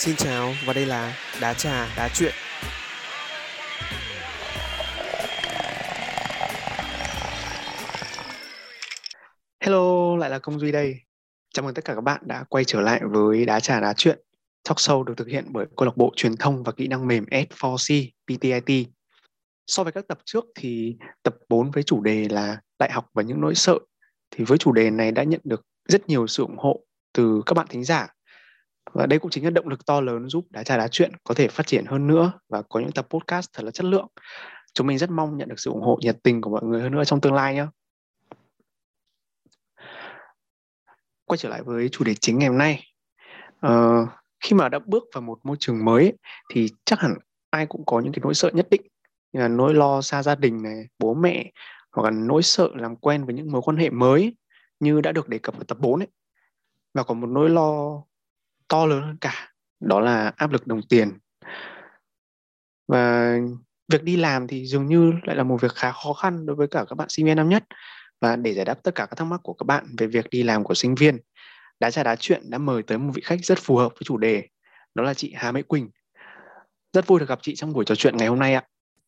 Xin chào và đây là Đá trà đá chuyện. Hello, lại là Công Duy đây. Chào mừng tất cả các bạn đã quay trở lại với Đá trà đá chuyện. Talk show được thực hiện bởi câu lạc bộ truyền thông và kỹ năng mềm S4C PTIT. So với các tập trước thì tập 4 với chủ đề là đại học và những nỗi sợ thì với chủ đề này đã nhận được rất nhiều sự ủng hộ từ các bạn thính giả và đây cũng chính là động lực to lớn giúp đá trà đá chuyện có thể phát triển hơn nữa và có những tập podcast thật là chất lượng. Chúng mình rất mong nhận được sự ủng hộ nhiệt tình của mọi người hơn nữa trong tương lai nhé. Quay trở lại với chủ đề chính ngày hôm nay. Ờ, khi mà đã bước vào một môi trường mới thì chắc hẳn ai cũng có những cái nỗi sợ nhất định như là nỗi lo xa gia đình này bố mẹ hoặc là nỗi sợ làm quen với những mối quan hệ mới như đã được đề cập ở tập 4 ấy. Và còn một nỗi lo to lớn hơn cả đó là áp lực đồng tiền. Và việc đi làm thì dường như lại là một việc khá khó khăn đối với cả các bạn sinh viên năm nhất. Và để giải đáp tất cả các thắc mắc của các bạn về việc đi làm của sinh viên đá trà đá chuyện đã mời tới một vị khách rất phù hợp với chủ đề đó là chị Hà Mỹ Quỳnh. Rất vui được gặp chị trong buổi trò chuyện ngày hôm nay ạ.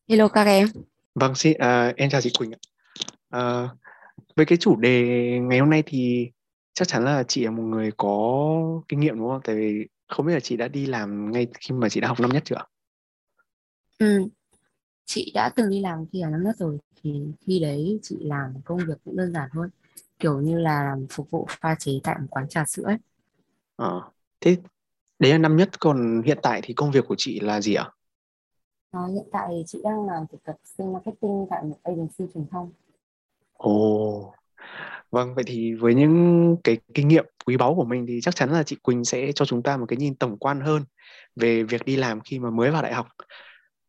Hello các em. Vâng xin uh, em chào chị Quỳnh ạ. Uh, với cái chủ đề ngày hôm nay thì chắc chắn là chị là một người có kinh nghiệm đúng không? Tại vì không biết là chị đã đi làm ngay khi mà chị đã học năm nhất chưa? ừ. chị đã từng đi làm khi ở năm nhất rồi thì khi đấy chị làm công việc cũng đơn giản thôi kiểu như là làm phục vụ pha chế tại một quán trà sữa ấy Ờ, thế đấy là năm nhất còn hiện tại thì công việc của chị là gì ạ? à, hiện tại chị đang làm thực tập sinh marketing tại một agency truyền thông Ồ, Vâng, vậy thì với những cái kinh nghiệm quý báu của mình thì chắc chắn là chị Quỳnh sẽ cho chúng ta một cái nhìn tổng quan hơn về việc đi làm khi mà mới vào đại học.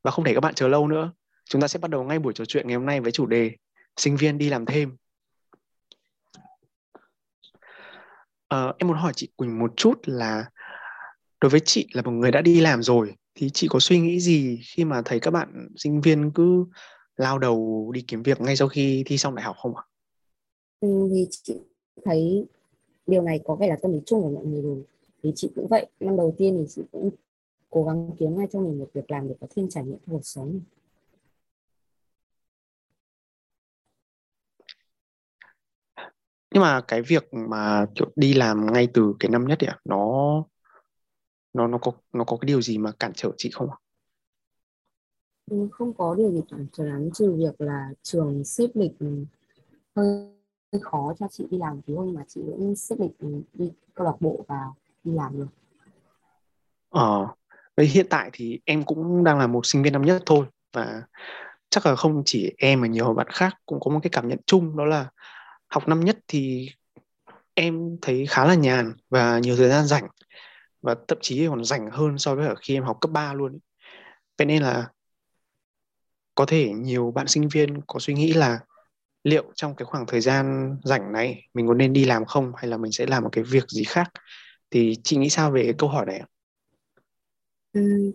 Và không để các bạn chờ lâu nữa, chúng ta sẽ bắt đầu ngay buổi trò chuyện ngày hôm nay với chủ đề sinh viên đi làm thêm. À, em muốn hỏi chị Quỳnh một chút là đối với chị là một người đã đi làm rồi thì chị có suy nghĩ gì khi mà thấy các bạn sinh viên cứ lao đầu đi kiếm việc ngay sau khi thi xong đại học không ạ? Ừ, thì chị thấy điều này có vẻ là tâm lý chung của mọi người rồi. Thì chị cũng vậy. Năm đầu tiên thì chị cũng cố gắng kiếm ngay cho mình một việc làm để có thêm trải nghiệm cuộc sống. Nhưng mà cái việc mà kiểu đi làm ngay từ cái năm nhất ấy, nó nó nó có nó có cái điều gì mà cản trở chị không ạ? ừ, không có điều gì cản trở lắm trừ việc là trường xếp lịch hơi khó cho chị đi làm thì nhưng mà chị vẫn xác định đi câu lạc bộ và đi làm được Ờ, với hiện tại thì em cũng đang là một sinh viên năm nhất thôi và chắc là không chỉ em mà nhiều bạn khác cũng có một cái cảm nhận chung đó là học năm nhất thì em thấy khá là nhàn và nhiều thời gian rảnh và thậm chí còn rảnh hơn so với ở khi em học cấp 3 luôn. Vậy nên là có thể nhiều bạn sinh viên có suy nghĩ là liệu trong cái khoảng thời gian rảnh này mình có nên đi làm không hay là mình sẽ làm một cái việc gì khác? Thì chị nghĩ sao về cái câu hỏi này ạ? Ừ,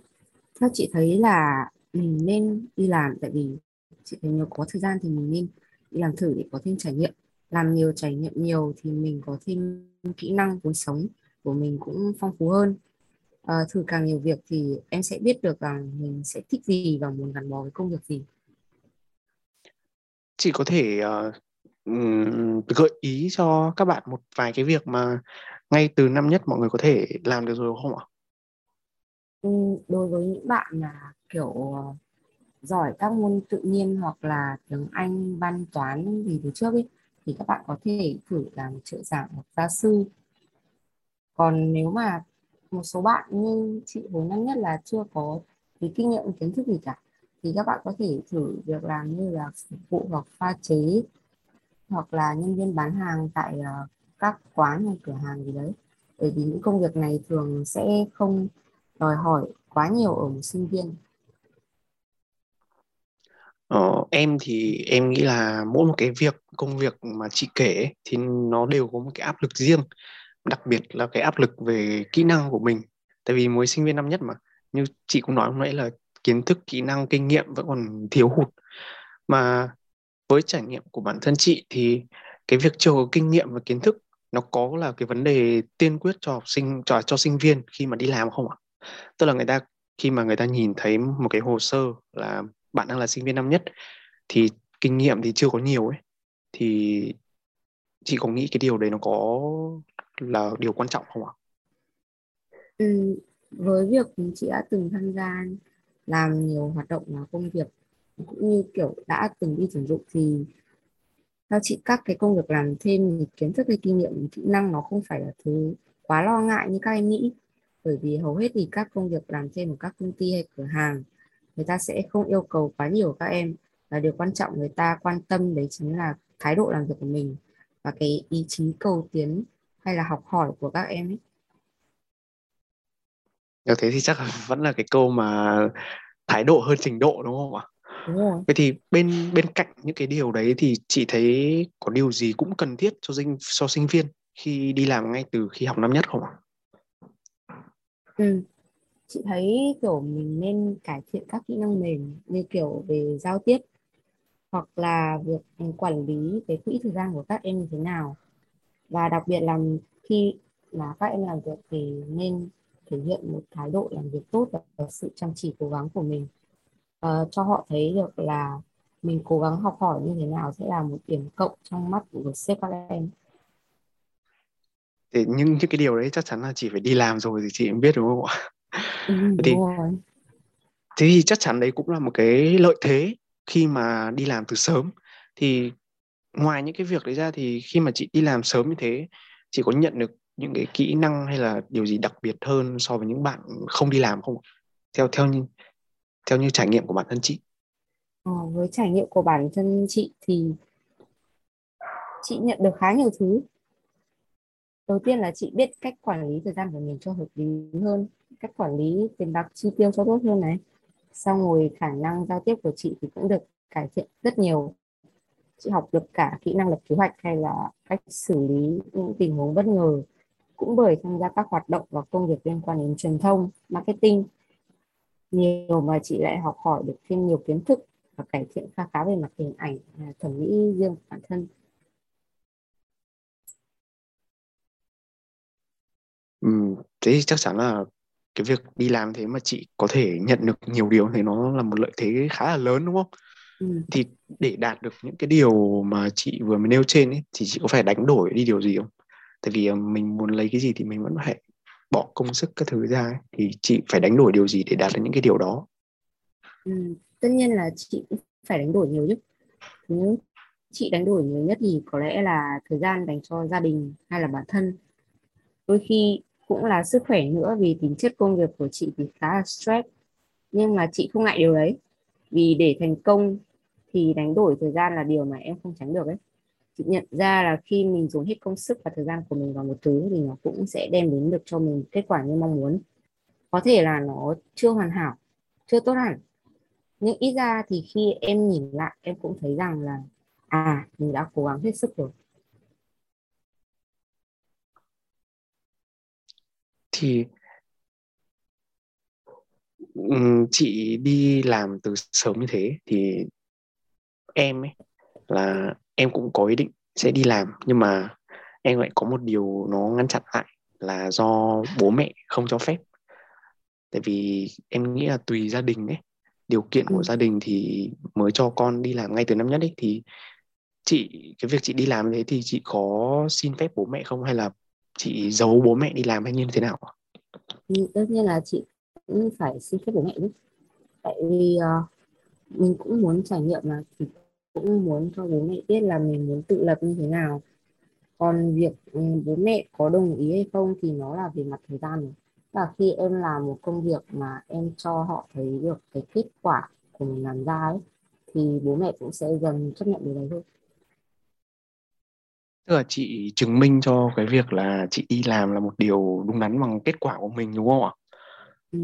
theo chị thấy là mình nên đi làm tại vì chị thấy nếu có thời gian thì mình nên đi làm thử để có thêm trải nghiệm. Làm nhiều trải nghiệm nhiều thì mình có thêm kỹ năng cuộc sống của mình cũng phong phú hơn. À, thử càng nhiều việc thì em sẽ biết được rằng mình sẽ thích gì và muốn gắn bó với công việc gì chị có thể uh, gợi ý cho các bạn một vài cái việc mà ngay từ năm nhất mọi người có thể làm được rồi không ạ? Ừ, đối với những bạn mà kiểu giỏi các môn tự nhiên hoặc là tiếng Anh, văn, toán gì từ trước ấy, thì các bạn có thể thử làm trợ giảng hoặc gia sư. Còn nếu mà một số bạn như chị hồi năm nhất là chưa có cái kinh nghiệm kiến thức gì cả thì các bạn có thể thử việc làm như là phục vụ hoặc pha chế hoặc là nhân viên bán hàng tại uh, các quán hay cửa hàng gì đấy. Bởi vì những công việc này thường sẽ không đòi hỏi quá nhiều ở một sinh viên. Ờ, em thì em nghĩ là mỗi một cái việc công việc mà chị kể thì nó đều có một cái áp lực riêng. Đặc biệt là cái áp lực về kỹ năng của mình. Tại vì mới sinh viên năm nhất mà. Như chị cũng nói lúc nãy là kiến thức kỹ năng kinh nghiệm vẫn còn thiếu hụt mà với trải nghiệm của bản thân chị thì cái việc chưa có kinh nghiệm và kiến thức nó có là cái vấn đề tiên quyết cho học sinh cho cho sinh viên khi mà đi làm không ạ? tức là người ta khi mà người ta nhìn thấy một cái hồ sơ là bạn đang là sinh viên năm nhất thì kinh nghiệm thì chưa có nhiều ấy thì chị có nghĩ cái điều đấy nó có là điều quan trọng không ạ? Ừ, với việc chị đã từng tham gia làm nhiều hoạt động và công việc cũng như, kiểu, đã từng đi tuyển dụng thì theo chị, các cái công việc làm thêm thì kiến thức hay kinh nghiệm, kỹ năng nó không phải là thứ quá lo ngại như các em nghĩ. Bởi vì hầu hết thì các công việc làm thêm ở các công ty hay cửa hàng, người ta sẽ không yêu cầu quá nhiều các em. Và điều quan trọng người ta quan tâm đấy chính là thái độ làm việc của mình và cái ý chí cầu tiến hay là học hỏi của các em ấy. Nếu thế thì chắc là vẫn là cái câu mà thái độ hơn trình độ đúng không ạ? đúng rồi Vậy thì bên bên cạnh những cái điều đấy thì chị thấy có điều gì cũng cần thiết cho sinh cho sinh viên khi đi làm ngay từ khi học năm nhất không ạ? ừ. chị thấy kiểu mình nên cải thiện các kỹ năng mềm như kiểu về giao tiếp hoặc là việc quản lý cái quỹ thời gian của các em như thế nào và đặc biệt là khi mà các em làm việc thì nên thể hiện một thái độ làm việc tốt và sự chăm chỉ cố gắng của mình. Ờ, cho họ thấy được là mình cố gắng học hỏi như thế nào sẽ là một điểm cộng trong mắt của sếp các em. Thì nhưng những cái điều đấy chắc chắn là chị phải đi làm rồi thì chị mới biết đúng không ạ? ừ, thì rồi. thế thì chắc chắn đấy cũng là một cái lợi thế khi mà đi làm từ sớm. Thì ngoài những cái việc đấy ra thì khi mà chị đi làm sớm như thế chị có nhận được những cái kỹ năng hay là điều gì đặc biệt hơn so với những bạn không đi làm không? Theo theo như theo như trải nghiệm của bản thân chị. Ờ, với trải nghiệm của bản thân chị thì chị nhận được khá nhiều thứ. Đầu tiên là chị biết cách quản lý thời gian của mình cho hợp lý hơn cách quản lý tiền bạc chi tiêu cho tốt hơn này. Xong rồi khả năng giao tiếp của chị thì cũng được cải thiện rất nhiều. Chị học được cả kỹ năng lập kế hoạch hay là cách xử lý những tình huống bất ngờ cũng bởi tham gia các hoạt động và công việc liên quan đến truyền thông marketing. Nhiều mà chị lại học hỏi được thêm nhiều kiến thức và cải thiện khá khá về mặt hình ảnh thẩm mỹ riêng của bản thân. Ừ, thế thì chắc chắn là cái việc đi làm thế mà chị có thể nhận được nhiều điều thì nó là một lợi thế khá là lớn đúng không? Ừ. thì để đạt được những cái điều mà chị vừa mới nêu trên ấy thì chị có phải đánh đổi đi điều gì không tại vì ờ, mình muốn lấy cái gì thì mình vẫn phải bỏ công sức các thứ ra ấy. thì chị phải đánh đổi điều gì để đạt được những cái điều đó Ừ. tất nhiên là chị cũng phải đánh đổi nhiều nhất nếu chị đánh đổi nhiều nhất thì có lẽ là thời gian dành cho gia đình hay là bản thân đôi khi cũng là sức khỏe nữa, vì tính chất công việc của chị thì khá là stress nhưng mà chị không ngại điều đấy vì để thành công thì đánh đổi thời gian là điều mà em không tránh được ấy chị nhận ra là khi mình dùng hết công sức và thời gian của mình vào một thứ thì nó cũng sẽ đem đến được cho mình kết quả như mong muốn. Có thể là nó chưa hoàn hảo, chưa tốt hẳn, nhưng ít ra thì khi em nhìn lại, em cũng thấy rằng là à mình đã cố gắng hết sức rồi. Thì chị đi làm từ sớm như thế thì em ấy là em cũng có ý định sẽ đi làm. Nhưng mà em lại có một điều nó ngăn chặn lại là do bố mẹ không cho phép. Tại vì em nghĩ là tùy gia đình ấy. Điều kiện của ừ. gia đình thì mới cho con đi làm ngay từ năm nhất ấy. Thì chị cái việc chị đi làm thế thì chị có xin phép bố mẹ không? Hay là chị giấu bố mẹ đi làm hay như thế nào? Ừ, tất nhiên là chị cũng phải xin phép bố mẹ chứ tại vì ờ, mình cũng muốn trải nghiệm thì cũng muốn cho bố mẹ biết là mình muốn tự lập như thế nào. Còn việc ừ, bố mẹ có đồng ý hay không thì nó là về mặt thời gian. Và khi em làm một công việc mà em cho họ thấy được cái kết quả của mình làm ra ấy thì bố mẹ cũng sẽ dần chấp nhận điều đấy thôi tức là chị chứng minh cho cái việc là chị đi làm là một điều đúng đắn bằng kết quả của mình đúng không ạ? Ừ.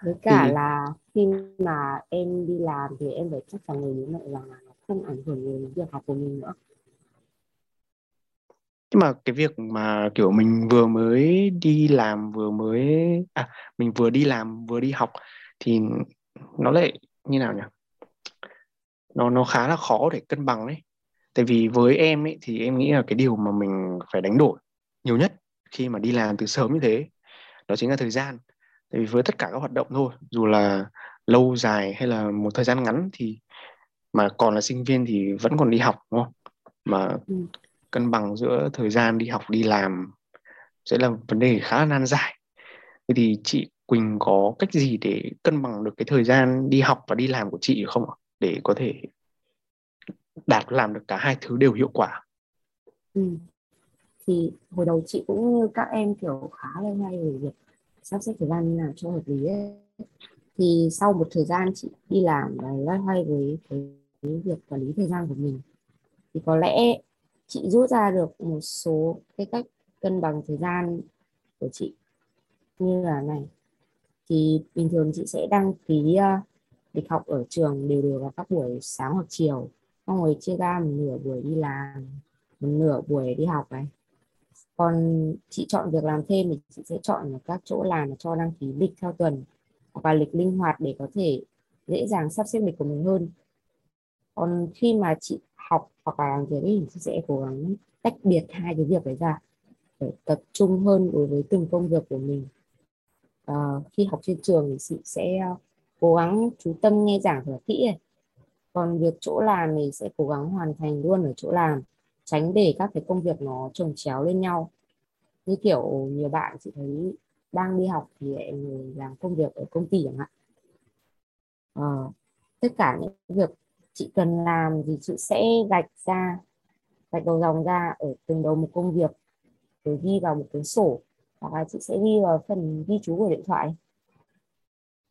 với cả thì là khi mà em đi làm thì em phải chắc chắn với bố mẹ rằng là không ảnh hưởng đến việc học của mình nữa. Nhưng mà cái việc mà, kiểu, mình vừa mới đi làm, vừa mới à mình vừa đi làm, vừa đi học thì nó lại như nào nhỉ? Nó nó khá là khó để cân bằng đấy. Tại vì với em ấy thì em nghĩ là cái điều mà mình phải đánh đổi nhiều nhất khi mà đi làm từ sớm như thế, đó chính là thời gian. Tại vì với tất cả các hoạt động thôi, dù là lâu dài hay là một thời gian ngắn thì mà còn là sinh viên thì vẫn còn đi học đúng không mà ừ. cân bằng giữa thời gian đi học đi làm sẽ là vấn đề khá là nan giải thế thì chị Quỳnh có cách gì để cân bằng được cái thời gian đi học và đi làm của chị không ạ để có thể đạt làm được cả hai thứ đều hiệu quả ừ. thì hồi đầu chị cũng như các em kiểu khá là hay về việc sắp xếp thời gian nào cho hợp lý ấy thì sau một thời gian chị đi làm và loay hoay với cái, cái việc quản lý thời gian của mình. Thì có lẽ chị rút ra được một số cái cách cân bằng thời gian của chị như là này. Thì bình thường chị sẽ đăng ký ờ, lịch học ở trường đều đều vào các buổi sáng hoặc chiều. Xong rồi chia ra một nửa buổi đi làm một nửa buổi đi học này. Còn chị chọn việc làm thêm thì chị sẽ chọn ở các chỗ làm cho đăng ký lịch theo tuần và lịch linh hoạt để có thể dễ dàng sắp xếp lịch của mình hơn. Còn khi mà chị học hoặc là làm việc thì chị sẽ cố gắng tách biệt hai cái việc đấy ra để tập trung hơn đối với từng công việc của mình. À, khi học trên trường thì chị sẽ ờ, cố gắng chú tâm nghe giảng thật kỹ này. Còn việc chỗ làm thì sẽ cố gắng hoàn thành luôn ở chỗ làm tránh để các cái công việc nó chồng chéo lên nhau. Như kiểu nhiều bạn chị thấy đang đi học thì lại làm công việc ở công ty chẳng hạn. À, tất cả những việc chị cần làm thì chị sẽ gạch ra gạch đầu dòng ra ở từng đầu một công việc rồi ghi vào một cuốn sổ hoặc là chị sẽ ghi vào phần ghi chú của điện thoại.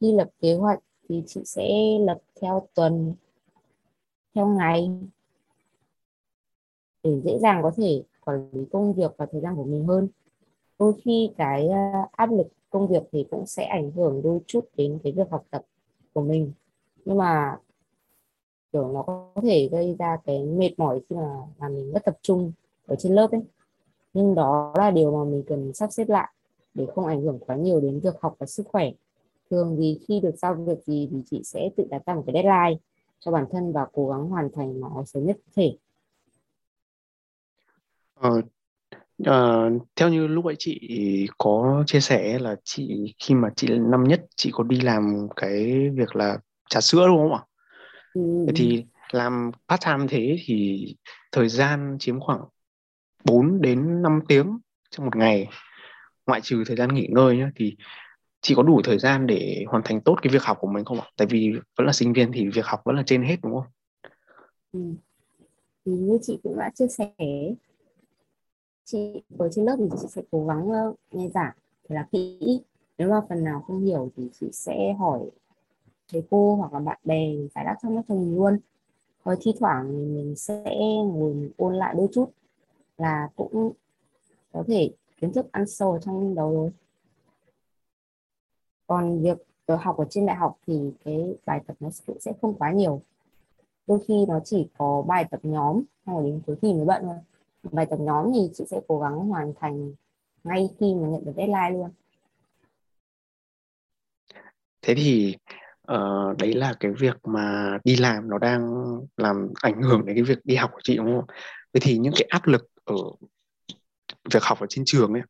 Khi lập kế hoạch thì chị sẽ lập theo tuần theo ngày để dễ dàng có thể quản lý công việc và thời gian của mình hơn đôi khi cái ờ, áp lực công việc thì cũng sẽ ảnh hưởng đôi chút đến cái việc học tập của mình. Nhưng mà kiểu nó có thể gây ra cái mệt mỏi khi mà mà mình mất tập trung ở trên lớp ấy. Nhưng đó là điều mà mình cần sắp xếp lại để không ảnh hưởng quá nhiều đến việc học và sức khỏe. Thường thì khi được giao việc gì thì chị sẽ tự đặt ra một cái deadline cho bản thân và cố gắng hoàn thành nó sớm nhất có thể. Ờ, uh, theo như lúc ấy chị có chia sẻ là chị khi mà chị năm nhất chị có đi làm cái việc là trà sữa đúng không ạ ừ. thì làm part time thế thì thời gian chiếm khoảng 4 đến 5 tiếng trong một ngày ngoại trừ thời gian nghỉ ngơi nhá thì chị có đủ thời gian để hoàn thành tốt cái việc học của mình không ạ? Tại vì vẫn là sinh viên thì việc học vẫn là trên hết đúng không? Ừ. Thì như chị cũng đã chia sẻ chị, ở trên lớp thì chị sẽ cố gắng nghe giảng là kỹ. Nếu mà phần nào không hiểu thì chị sẽ hỏi thầy cô hoặc là bạn bè giải đáp trong lớp cho mình luôn. Rồi thi thoảng mình sẽ ngồi ôn lại đôi chút là cũng có thể kiến thức ăn sâu trong đầu rồi. Còn việc học ở trên đại học thì cái bài tập nó cũng sẽ không quá nhiều. Đôi khi nó chỉ có bài tập nhóm hoặc đến cuối kỳ mới bận thôi bài tập nhóm thì chị sẽ cố gắng hoàn thành ngay khi mà nhận được deadline luôn. Thế thì uh, đấy là cái việc mà đi làm nó đang làm ảnh hưởng đến cái việc đi học của chị đúng không? Thế thì những cái áp lực ở việc học ở trên trường ấy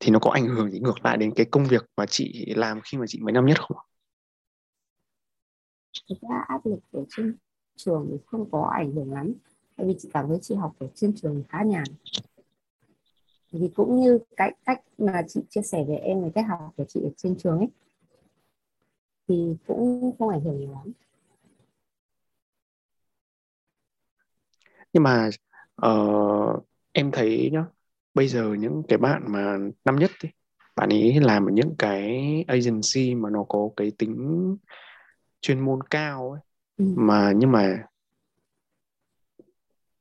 thì nó có ảnh hưởng gì ngược lại đến cái công việc mà chị làm khi mà chị mới năm nhất không? Thực ra áp lực ở trên trường thì không có ảnh hưởng lắm tại vì chị cảm thấy chị học ở trên trường khá nhàn vì cũng như cái cách mà chị chia sẻ với em về cách học của chị ở trên trường ấy thì cũng không ảnh hưởng nhiều lắm nhưng mà uh, em thấy nhá bây giờ những cái bạn mà năm nhất ấy, bạn ấy làm ở những cái agency mà nó có cái tính chuyên môn cao ấy ừ. mà nhưng mà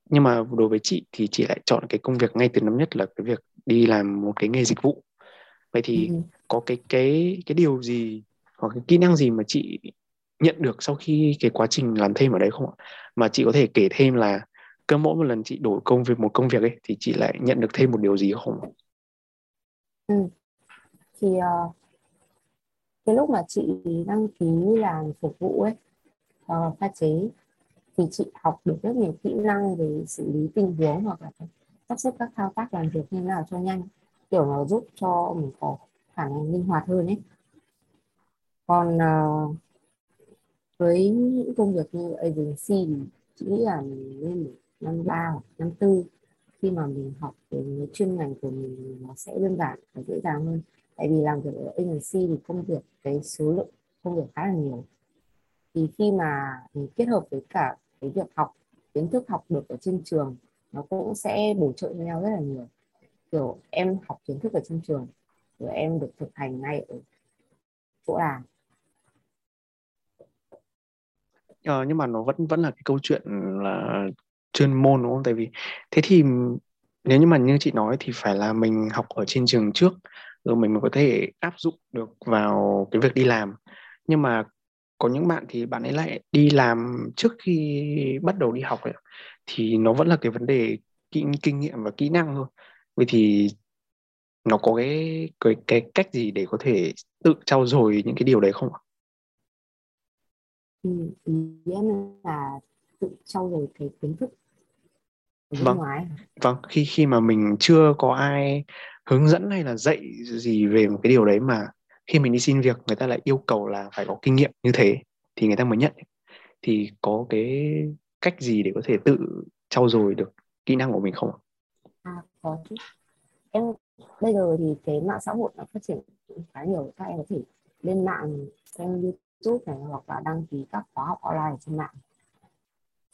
nhưng mà đối với chị thì chị lại chọn cái công việc ngay từ năm nhất là cái việc đi làm một cái nghề dịch vụ vậy thì ừ. có cái cái cái điều gì hoặc cái kỹ năng gì mà chị nhận được sau khi cái quá trình làm thêm ở đấy không ạ mà chị có thể kể thêm là cứ mỗi một lần chị đổi công việc một công việc ấy thì chị lại nhận được thêm một điều gì không ừ. thì uh, cái lúc mà chị đăng ký làm phục vụ ấy uh, pha chế thì chị học được rất nhiều kỹ năng về xử lý tình huống hoặc là sắp xếp các thao tác làm việc như nào cho nhanh kiểu nó giúp cho mình có khả năng linh hoạt hơn ấy. Còn uh, với những công việc như agency thì chị nghĩ là mình nên năm ba hoặc năm tư. Khi mà mình học về chuyên ngành của mình nó sẽ đơn giản và dễ dàng hơn. Tại vì làm việc ở agency thì công việc cái số lượng công việc khá là nhiều. Thì khi mà mình kết hợp với cả cái việc học kiến thức học được ở trên trường nó cũng sẽ bổ trợ cho nhau rất là nhiều. Kiểu em học kiến thức ở trên trường rồi em được thực hành ngay ở chỗ làm. Ờ, nhưng mà nó vẫn vẫn là cái câu chuyện là chuyên môn đúng không? Tại vì thế thì nếu như mà như chị nói thì phải là mình học ở trên trường trước rồi mình mới có thể áp dụng được vào cái việc đi làm. Nhưng mà có những bạn thì bạn ấy lại đi làm trước khi bắt đầu đi học ấy thì nó vẫn là cái vấn đề kinh kinh nghiệm và kỹ năng thôi vậy thì nó có cái cái cái cách gì để có thể tự trau dồi những cái điều đấy không ạ? Ừ, ý em là tự trau dồi cái kiến thức vâng. ngoài vâng khi khi mà mình chưa có ai hướng dẫn hay là dạy gì về một cái điều đấy mà khi mình đi xin việc người ta lại yêu cầu là phải có kinh nghiệm như thế thì người ta mới nhận. Thì có cái cách gì để có thể tự trau dồi được kỹ năng của mình không ạ? À, có chứ. Em bây giờ thì cái mạng xã hội nó phát triển khá nhiều. Các em có thể lên mạng xem YouTube này hoặc là đăng ký các khóa học online trên mạng.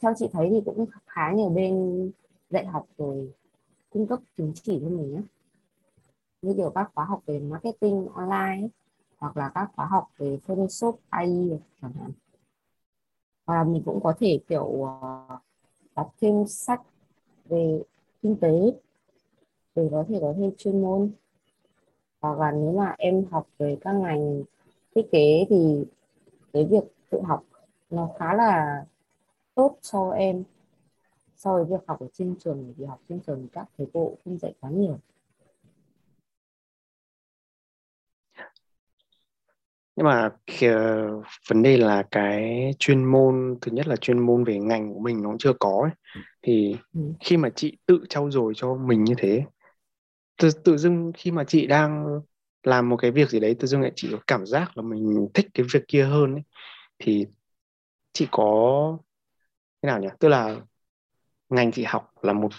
Theo chị thấy thì cũng khá nhiều bên dạy học rồi cung cấp chứng chỉ cho mình nhé. Như kiểu các khóa học về marketing online hoặc là các khóa học về Photoshop AI chẳng hạn. Và mình cũng có thể kiểu uh, đọc thêm sách về kinh tế để có thể có thêm chuyên môn. Hoặc là nếu mà em học về các ngành thiết kế thì cái việc tự học nó khá là tốt cho em. So với việc học ở trên trường vì học trên trường các thầy cô không dạy quá nhiều. Nhưng mà uh, vấn đề là cái chuyên môn thứ nhất là chuyên môn về ngành của mình nó cũng chưa có ấy. thì ừ. khi mà chị tự trau dồi cho mình như thế tự, tự dưng khi mà chị đang làm một cái việc gì đấy tự dưng lại chị có cảm giác là mình thích cái việc kia hơn ấy. thì chị có thế nào nhỉ tức là ngành chị học là một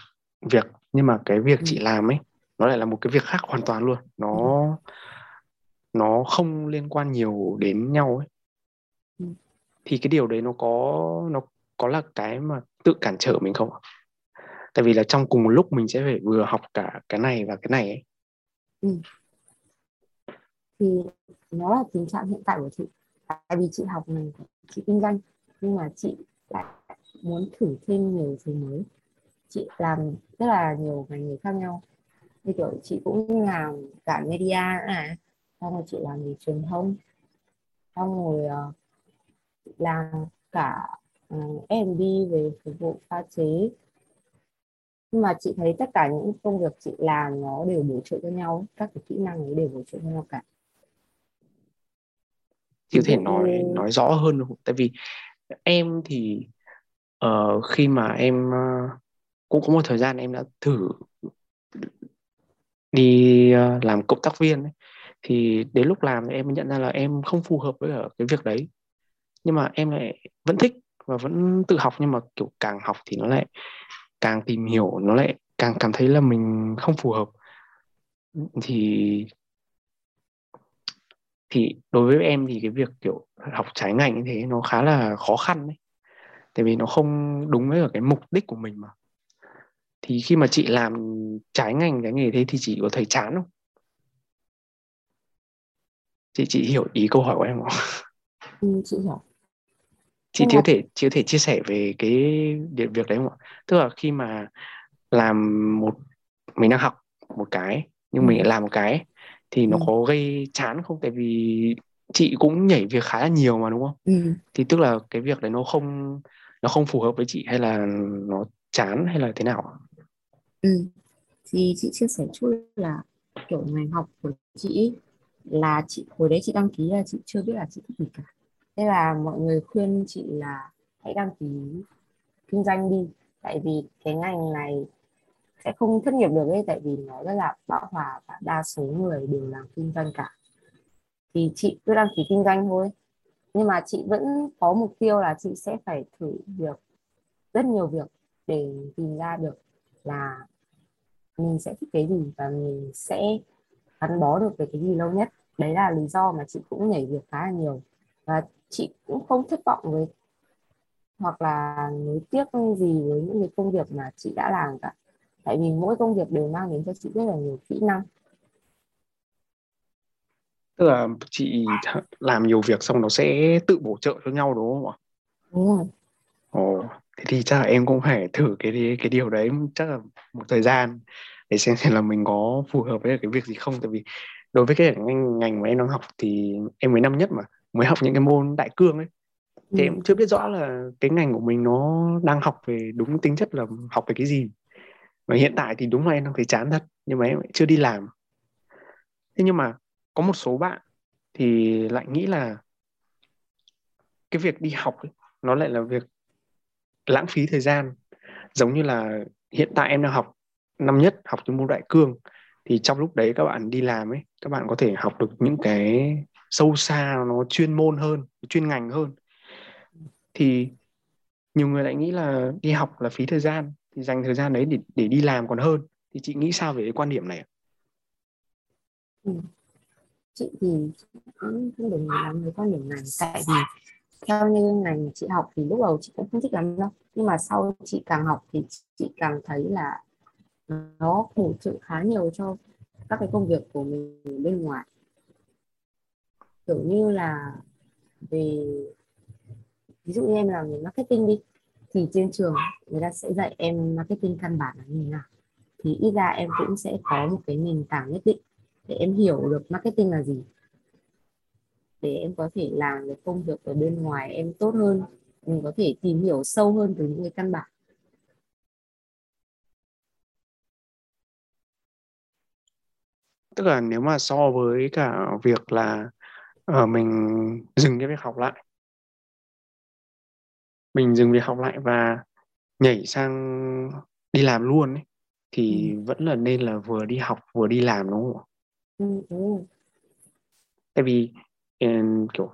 việc nhưng mà cái việc ừ. chị làm ấy nó lại là một cái việc khác hoàn toàn luôn nó ừ. Nó không liên quan nhiều đến nhau ấy. Ừ. thì cái điều đấy nó có nó có là cái mà tự cản trở mình không tại vì là trong cùng một lúc mình sẽ phải vừa học cả cái này và cái này ấy. Ừ. thì nó là tình trạng hiện tại của chị. Tại vì chị học ngành chị kinh doanh nhưng mà chị lại muốn thử thêm nhiều thứ mới. Chị làm rất là nhiều ngành nghề khác nhau. Như kiểu chị cũng làm cả media này xong rồi chị làm về truyền thông xong rồi uh, làm cả uh, F&B về phục vụ pha chế nhưng mà chị thấy tất cả những công việc chị làm nó đều bổ trợ cho nhau các cái kỹ năng ấy đều bổ trợ cho nhau cả chị có thể nói nói rõ hơn không? tại vì em thì uh, khi mà em uh, cũng có một thời gian em đã thử đi uh, làm cộng tác viên ấy thì đến lúc làm thì em nhận ra là em không phù hợp với cái việc đấy. Nhưng mà em lại vẫn thích và vẫn tự học, nhưng mà, kiểu, càng học thì nó lại càng tìm hiểu, nó lại càng cảm thấy là mình không phù hợp. Thì thì đối với em thì cái việc, kiểu, học trái ngành như thế nó khá là khó khăn đấy. Tại vì nó không đúng với cái mục đích của mình mà. Thì khi mà chị làm trái ngành cái nghề thế thì chị có thấy chán không chị chị hiểu ý câu hỏi của em không ừ, chị hiểu chị có thể chị có thể chia sẻ về cái việc đấy không ạ tức là khi mà làm một mình đang học một cái nhưng ừ. mình làm một cái thì nó ừ. có gây chán không tại vì chị cũng nhảy việc khá là nhiều mà đúng không ừ. thì tức là cái việc đấy nó không nó không phù hợp với chị hay là nó chán hay là thế nào ừ. thì chị chia sẻ chút là kiểu ngành học của chị là chị, hồi đấy chị đăng ký là chị chưa biết là chị thích gì cả. Thế là mọi người khuyên chị là hãy đăng ký kinh doanh đi. Tại vì cái ngành này sẽ không thất nghiệp được ấy, tại vì nó rất là bão hòa và đa số người đều làm kinh doanh cả. Thì chị cứ đăng ký kinh doanh thôi. Nhưng mà chị vẫn có mục tiêu là chị sẽ phải thử việc, rất nhiều việc để tìm ra được là mình sẽ thích cái gì và mình sẽ gắn bó được với cái gì lâu nhất. Đấy là lý do mà chị cũng nhảy việc khá là nhiều. Và chị cũng không thất vọng với hoặc là nuối tiếc gì với những cái công việc mà chị đã làm cả. Tại vì mỗi công việc đều mang đến cho chị rất là nhiều kỹ năng. Tức là chị làm nhiều việc xong nó sẽ tự bổ trợ cho nhau đúng không ạ? Đúng rồi ồ thế thì chắc là em cũng phải thử cái cái điều đấy chắc là một thời gian để xem xem là mình có phù hợp với cái việc gì không. Tại vì đối với cái ngành ngành mà em đang học thì em mới năm nhất mà mới học những cái môn đại cương ấy. Thì ừ. em chưa biết rõ là cái ngành của mình nó đang học về đúng tính chất là học về cái gì. Và hiện tại thì đúng là em đang thấy chán thật nhưng mà em chưa đi làm. Thế nhưng mà có một số bạn thì lại nghĩ là cái việc đi học ấy, nó lại là việc lãng phí thời gian. Giống như là hiện tại em đang học năm nhất, học những môn đại cương, thì trong lúc đấy các bạn đi làm ấy, các bạn có thể học được những cái sâu xa nó chuyên môn hơn, chuyên ngành hơn. Thì nhiều người lại nghĩ là đi học là phí thời gian, thì dành thời gian đấy để để đi làm còn hơn. Thì chị nghĩ sao về cái quan điểm này ừ. chị thì cũng không đồng ý lắm với quan điểm này. Tại vì theo như ngành chị học thì lúc đầu chị cũng không thích lắm đâu. Nhưng mà sau chị càng học thì chị càng thấy là nó hỗ trợ khá nhiều cho các cái công việc của mình bên ngoài. Kiểu như là về, ví dụ như em làm về marketing đi, thì trên trường người ta sẽ dạy em marketing căn bản là như thế nào. Thì ít ra em cũng sẽ có một cái nền tảng nhất định để em hiểu được marketing là gì để em có thể làm cái công việc ở bên ngoài em tốt hơn mình có thể tìm hiểu sâu hơn từ những cái căn bản tức là nếu mà so với cả việc là uh, mình dừng cái việc học lại mình dừng việc học lại và nhảy sang đi làm luôn ấy thì ừ. vẫn là nên là vừa đi học vừa đi làm đúng không ạ? Ừ, ừ. Tại vì kiểu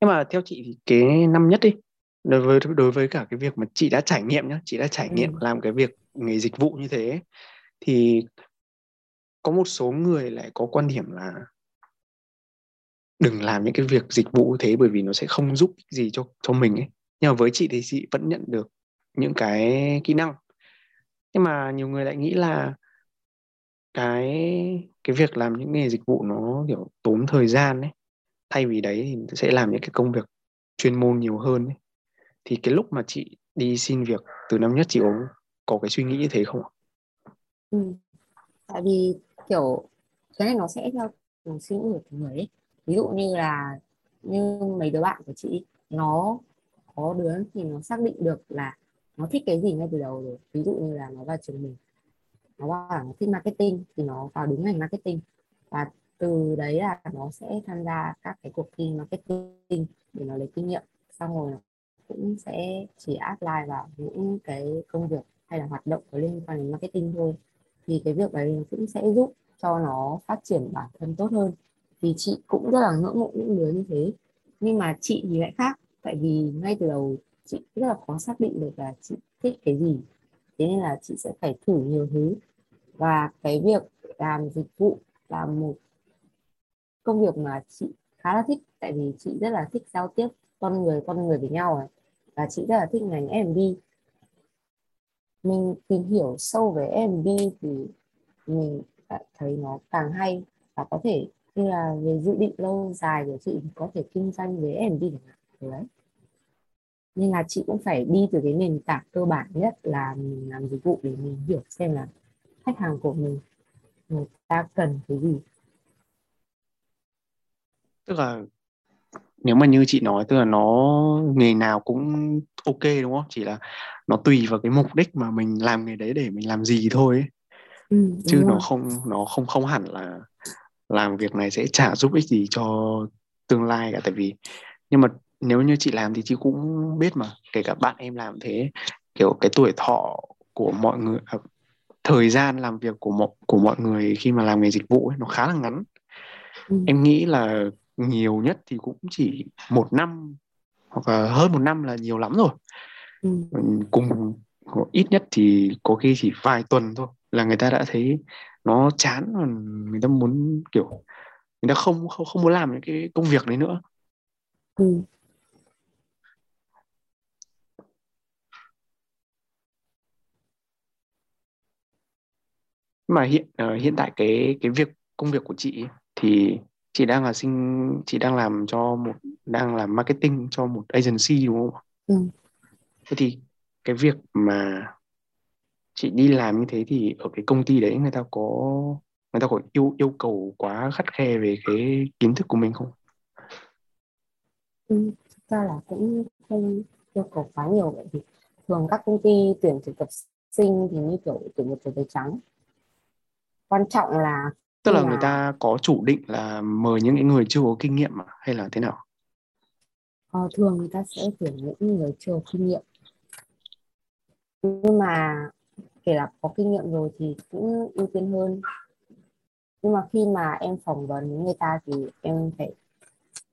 nhưng mà theo chị thì cái năm nhất đi đối với đối với cả cái việc mà chị đã trải nghiệm nhá chị đã trải ừ. nghiệm làm cái việc nghề dịch vụ như thế thì có một số người lại có quan điểm là đừng làm những cái việc dịch vụ thế bởi vì nó sẽ không giúp gì cho cho mình ấy nhưng mà với chị thì chị vẫn nhận được những cái kỹ năng nhưng mà nhiều người lại nghĩ là cái cái việc làm những nghề dịch vụ nó, kiểu, tốn thời gian ấy, thay vì đấy thì sẽ làm những cái công việc chuyên môn nhiều hơn ấy. thì cái lúc mà chị đi xin việc, từ năm nhất chị có có cái suy nghĩ như thế không ạ? Ừ. Tại vì, kiểu, cái này nó sẽ theo suy nghĩ của từng người ấy ví dụ như là, như mấy đứa bạn của chị nó có đứa thì nó xác định được là nó thích cái gì ngay từ đầu rồi ví dụ như là nó vào trường mình nó bảo nó thích marketing thì nó vào đúng ngành marketing. Và từ đấy là nó sẽ tham gia các cái cuộc thi marketing để nó lấy kinh nghiệm. Xong rồi cũng sẽ chỉ apply vào những cái công việc hay là hoạt động có liên quan đến marketing thôi. Thì cái việc đấy cũng sẽ giúp cho nó phát triển bản thân tốt hơn. Vì chị cũng rất là ngưỡng mộ những đứa như thế. Nhưng mà chị thì lại khác. Tại vì ngay từ đầu chị rất là khó xác định được là chị thích cái gì. Thế nên là chị sẽ phải thử nhiều thứ và cái việc làm dịch vụ là một công việc mà chị khá là thích. Tại vì chị rất là thích giao tiếp con người con người với nhau ấy. và chị rất là thích ngành F&B mình tìm hiểu sâu về F&B thì mình thấy nó càng hay. Và có thể như là về dự định lâu dài của chị có thể kinh doanh với em chẳng hạn. Đấy. Nên là chị cũng phải đi từ cái nền tảng cơ bản nhất là mình làm dịch vụ để mình hiểu xem là khách hàng của mình. Người ta cần cái gì? Tức là nếu mà như chị nói tức là nó nghề nào cũng ok đúng không? Chỉ là nó tùy vào cái mục đích mà mình làm nghề đấy để mình làm gì thôi ấy. Ừ, chứ rồi. nó không nó không không hẳn là làm việc này sẽ chả giúp ích gì cho tương lai cả. Tại vì nhưng mà nếu như chị làm thì chị cũng biết mà kể cả bạn em làm thế. Kiểu cái tuổi thọ của mọi người à, thời gian làm việc của mọi của mọi người khi mà làm nghề dịch vụ ấy, nó khá là ngắn ừ. em nghĩ là nhiều nhất thì cũng chỉ một năm hoặc là hơn một năm là nhiều lắm rồi ừ. cùng ít nhất thì có khi chỉ vài tuần thôi là người ta đã thấy nó chán và người ta muốn kiểu người ta không không không muốn làm những cái công việc đấy nữa ừ. Mà hiện uh, hiện tại cái cái việc công việc của chị thì chị đang là sinh chị đang làm cho một đang làm marketing cho một agency đúng không? Ừ. Thế thì cái việc mà chị đi làm như thế thì ở cái công ty đấy người ta có người ta có yêu yêu cầu quá khắt khe về cái kiến thức của mình không? Ừ, thực ra là cũng không yêu cầu quá nhiều vậy thì thường các công ty tuyển thực tập sinh thì như kiểu tuyển một tờ giấy trắng quan trọng là tức là, là người ta có chủ định là mời những người chưa có kinh nghiệm mà hay là thế nào? Ờ, thường người ta sẽ tuyển những người chưa có kinh nghiệm. Nhưng mà kể là có kinh nghiệm rồi thì cũng ưu tiên hơn. Nhưng mà khi mà em phỏng vấn người ta thì em phải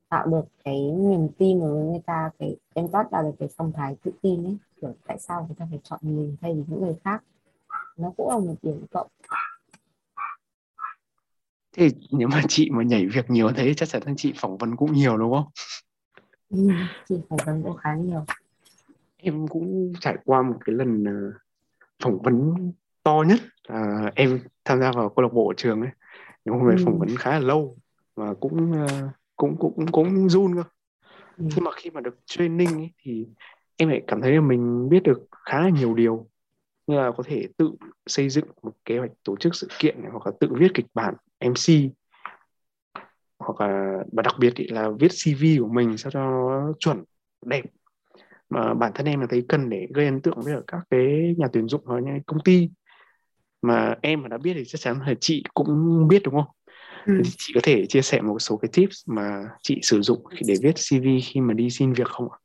tạo được cái niềm tin với người ta cái em toát ra được cái phong thái tự tin ấy. Kiểu tại sao người ta phải chọn mình thay vì những người khác? Nó cũng là một điểm cộng thế nếu mà chị mà nhảy việc nhiều thế chắc chắn chị phỏng vấn cũng nhiều đúng không? Ừ, chị phỏng vấn cũng khá nhiều. Em cũng trải qua một cái lần uh, phỏng vấn to nhất uh, em tham gia vào câu lạc bộ ở trường ấy. Nhưng hôm nay ừ. phỏng vấn khá là lâu và cũng uh, cũng cũng cũng run cơ. Ừ. nhưng mà khi mà được training ấy, thì em lại cảm thấy là mình biết được khá là nhiều điều. Như là có thể tự xây dựng một kế hoạch tổ chức sự kiện này, hoặc là tự viết kịch bản MC hoặc là và đặc biệt là viết CV của mình sao cho chuẩn đẹp mà bản thân em là thấy cần để gây ấn tượng với các cái nhà tuyển dụng hoặc những công ty mà em mà đã biết thì chắc chắn là chị cũng biết đúng không? Ừ. Thì chị có thể chia sẻ một số cái tips mà chị sử dụng để viết CV khi mà đi xin việc không ạ?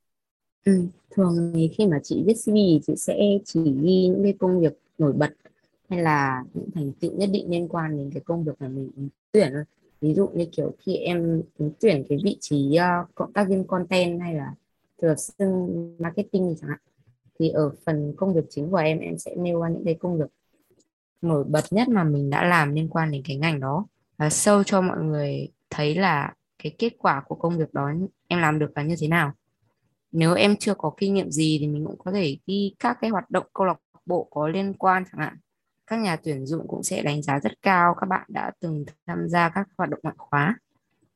Ừ, thường thì khi mà chị viết CV thì chị sẽ chỉ ghi những cái công việc nổi bật hay là những thành tựu nhất định liên quan đến cái công việc mà mình ứng tuyển ví dụ như kiểu khi em ứng tuyển cái vị trí uh, cộng tác viên content hay là thực tập marketing chẳng hạn thì ở phần công việc chính của em em sẽ nêu ra những cái công việc nổi bật nhất mà mình đã làm liên quan đến cái ngành đó. Và sâu cho mọi người thấy là cái kết quả của công việc đó em làm được là như thế nào. Nếu em chưa có kinh nghiệm gì thì mình cũng có thể ghi các cái hoạt động câu lạc bộ có liên quan chẳng hạn các nhà tuyển dụng cũng sẽ đánh giá rất cao các bạn đã từng tham gia các hoạt động ngoại khóa.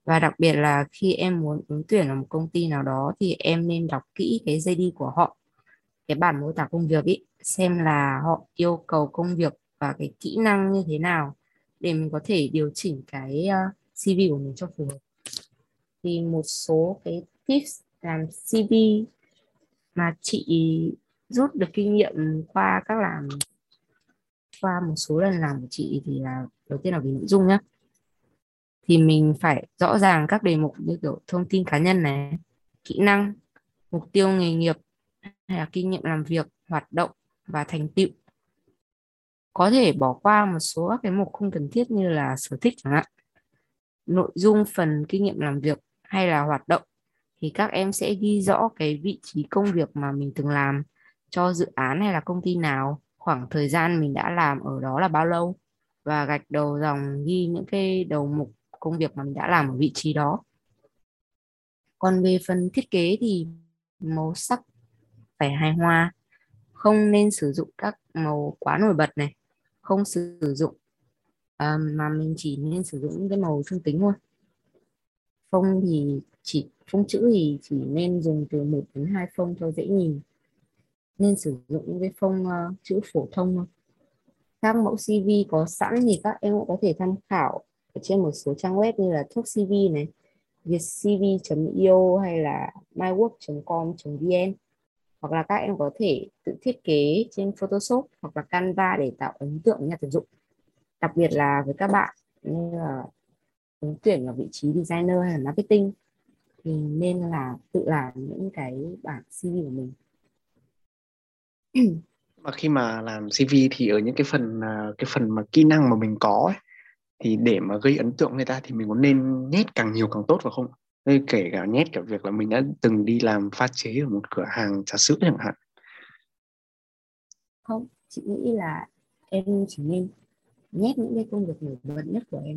Và đặc biệt là khi em muốn ứng tuyển ở một công ty nào đó thì em nên đọc kỹ cái JD của họ, cái bản mô tả công việc ý, xem là họ yêu cầu công việc và cái kỹ năng như thế nào để mình có thể điều chỉnh cái ờ, CV của mình cho phù hợp. Thì một số cái tips làm CV mà chị rút được kinh nghiệm qua các làm qua một số lần làm của chị thì là đầu tiên là về nội dung nhá, thì mình phải rõ ràng các đề mục như kiểu thông tin cá nhân này kỹ năng mục tiêu nghề nghiệp hay là kinh nghiệm làm việc hoạt động và thành tựu. Có thể bỏ qua một số các cái mục không cần thiết như là sở thích chẳng hạn. Nội dung phần kinh nghiệm làm việc hay là hoạt động thì các em sẽ ghi rõ cái vị trí công việc mà mình từng làm cho dự án hay là công ty nào khoảng thời gian mình đã làm ở đó là bao lâu? Và gạch đầu dòng ghi những cái đầu mục công việc mà mình đã làm ở vị trí đó. Còn về phần thiết kế thì màu sắc phải hài hòa. Không nên sử dụng các màu quá nổi bật này. Không sử dụng à, mà mình chỉ nên sử dụng những cái màu trung tính thôi. Phông thì chỉ phông chữ thì chỉ nên dùng từ 1 đến 2 phông cho dễ nhìn nên sử dụng những cái phông uh, chữ phổ thông thôi. Các mẫu CV có sẵn thì các em cũng có thể tham khảo ở trên một số trang web như là thuốc CV này vietcv.io hay là mywork.com.vn hoặc là các em có thể tự thiết kế trên Photoshop hoặc là Canva để tạo ấn tượng nhà tuyển dụng. Đặc biệt là với các bạn như là ứng tuyển vào vị trí designer hay là marketing thì nên là tự làm những cái bản CV của mình. mà khi mà làm CV thì ở những cái phần à, cái phần mà kỹ năng mà mình có ấy, thì để mà gây ấn tượng người ta thì mình muốn nên nhét càng nhiều càng tốt phải không? Đây, kể cả nhét cả việc là mình đã từng đi làm pha chế ở một cửa hàng trà sữa chẳng hạn. Không chị nghĩ là em chỉ nên nhét những cái công việc nổi bật nhất của em.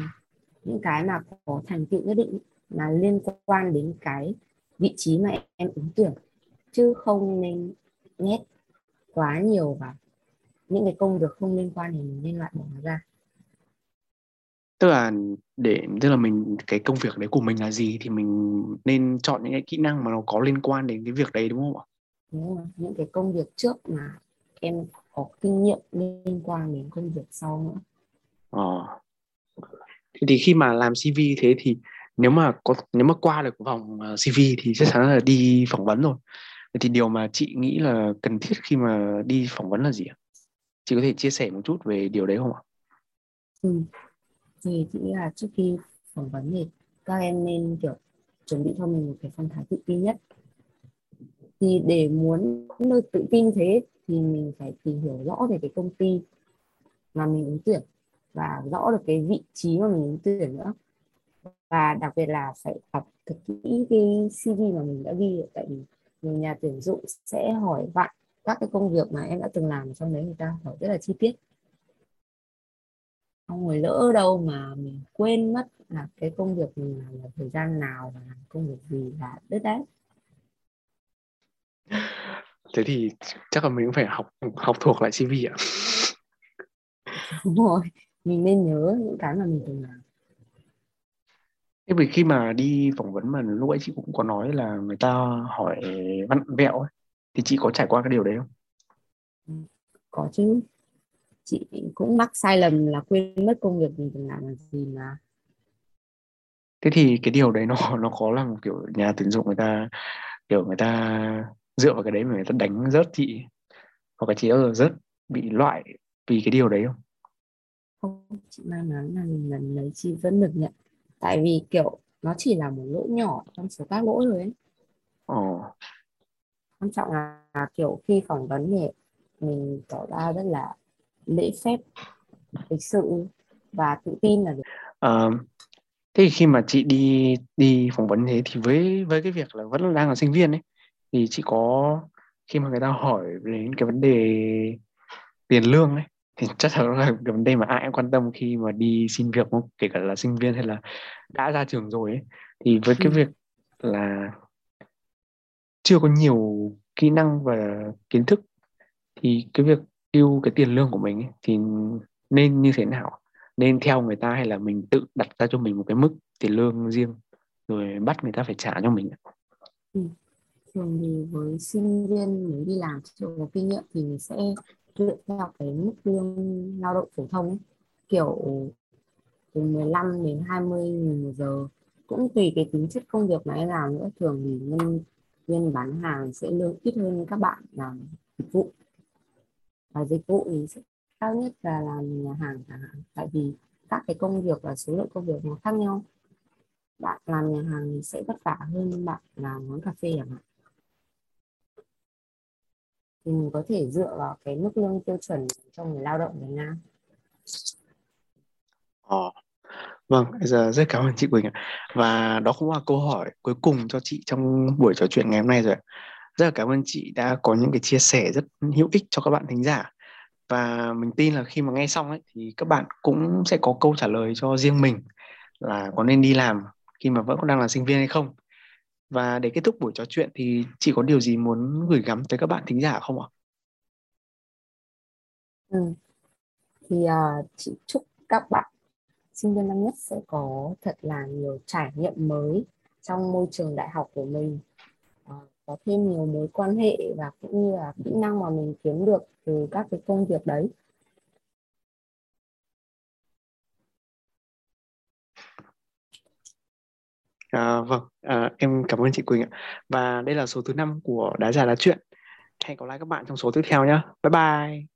Những cái mà có thành tựu nhất định mà liên quan đến cái vị trí mà em ứng tuyển chứ không nên nhét quá nhiều vào những cái công việc không liên quan thì mình nên loại bỏ nó ra tức là để tức là mình cái công việc đấy của mình là gì thì mình nên chọn những cái kỹ năng mà nó có liên quan đến cái việc đấy đúng không ạ? Đúng rồi. những cái công việc trước mà em có kinh nghiệm liên quan đến công việc sau nữa. Ờ. Thế thì khi mà làm CV thế thì nếu mà có nếu mà qua được vòng ờ, CV thì chắc chắn là đi phỏng vấn rồi thì điều mà chị nghĩ là cần thiết khi mà đi phỏng vấn là gì ạ? Chị có thể chia sẻ một chút về điều đấy không ạ? Ừ. Thì chị nghĩ là trước khi phỏng vấn thì các em nên, kiểu, chuẩn bị cho mình một cái phong thái tự tin nhất. Thì để muốn nơi tự tin thế thì mình phải tìm hiểu rõ về cái công ty mà mình ứng tuyển và rõ được cái vị trí mà mình ứng tuyển nữa và đặc biệt là phải học thật kỹ cái CV mà mình đã ghi tại vì nhà tuyển dụng sẽ hỏi bạn các cái công việc mà em đã từng làm trong đấy người ta hỏi rất là chi tiết. Không người lỡ đâu mà mình quên mất là cái công việc mình làm là thời gian nào và làm công việc gì là đứt đấy thế thì chắc là mình cũng phải học học thuộc lại CV ạ. Đúng rồi mình nên nhớ những cái mà mình từng làm Thế vì khi mà đi phỏng vấn mà lúc ấy chị cũng có nói là người ta hỏi văn vẹo ấy, thì chị có trải qua cái điều đấy không? có chứ chị cũng mắc sai lầm là quên mất công việc mình từng làm là gì mà Thế thì cái điều đấy nó nó có là một kiểu nhà tuyển dụng người ta kiểu người ta dựa vào cái đấy mà người ta đánh rớt chị hoặc là chị đã rớt bị loại vì cái điều đấy không? không chị may mắn là lần đấy chị vẫn được nhận tại vì kiểu nó chỉ là một lỗi nhỏ trong số các lỗi rồi ấy Ồ. quan trọng là, là kiểu khi phỏng vấn thì mình tỏ ra rất là lễ phép lịch sự và tự tin là được À, thế khi mà chị đi đi phỏng vấn thế thì với với cái việc là vẫn đang là sinh viên ấy thì chị có khi mà người ta hỏi đến cái vấn đề tiền lương ấy thì chắc là cái vấn đề mà ai cũng quan tâm khi mà đi xin việc không? Kể cả là sinh viên hay là đã ra trường rồi ấy. Thì với cái Ừ. việc là chưa có nhiều kỹ năng và kiến thức thì cái việc yêu cái tiền lương của mình ấy, thì nên như thế nào? Nên theo người ta hay là mình tự đặt ra cho mình một cái mức tiền lương riêng rồi bắt người ta phải trả cho mình thường thì với sinh viên mới đi làm chưa có kinh nghiệm thì mình sẽ dựa theo cái mức lương lao động phổ thông ấy. kiểu từ 15 đến 20 nghìn một giờ. Cũng tùy cái tính chất công việc mà em làm nữa, thường thì nhân viên bán hàng sẽ lương ít hơn các bạn làm dịch vụ. Và dịch vụ thì sẽ cao nhất là làm nhà hàng chẳng hạn. Tại vì các cái công việc và số lượng công việc nó khác nhau. Bạn làm nhà hàng thì sẽ vất vả hơn bạn làm quán cà phê chẳng hạn thì mình có thể dựa vào cái mức lương tiêu chuẩn cho người lao động Việt Nam Ờ. Vâng, bây giờ rất cảm ơn chị Quỳnh ạ. Và đó cũng là câu hỏi cuối cùng cho chị trong buổi trò chuyện ngày hôm nay rồi. Rất là cảm ơn chị đã có những cái chia sẻ rất hữu ích cho các bạn thính giả. Và mình tin là khi mà nghe xong ấy thì các bạn cũng sẽ có câu trả lời cho riêng mình là có nên đi làm khi mà vẫn còn đang là sinh viên hay không. Và để kết thúc buổi trò chuyện thì chị có điều gì muốn gửi gắm tới các bạn thính giả không ạ? ừ. thì uh, chị chúc các bạn sinh viên năm nhất sẽ có thật là nhiều trải nghiệm mới trong môi trường đại học của mình uh, có thêm nhiều mối quan hệ và cũng như là kỹ năng mà mình kiếm được từ các cái công việc đấy À, vâng, à, em cảm ơn chị Quỳnh ạ. Và đây là số thứ năm của Đá giả Đá Chuyện. Hẹn gặp lại các bạn trong số tiếp theo nhé. Bye bye.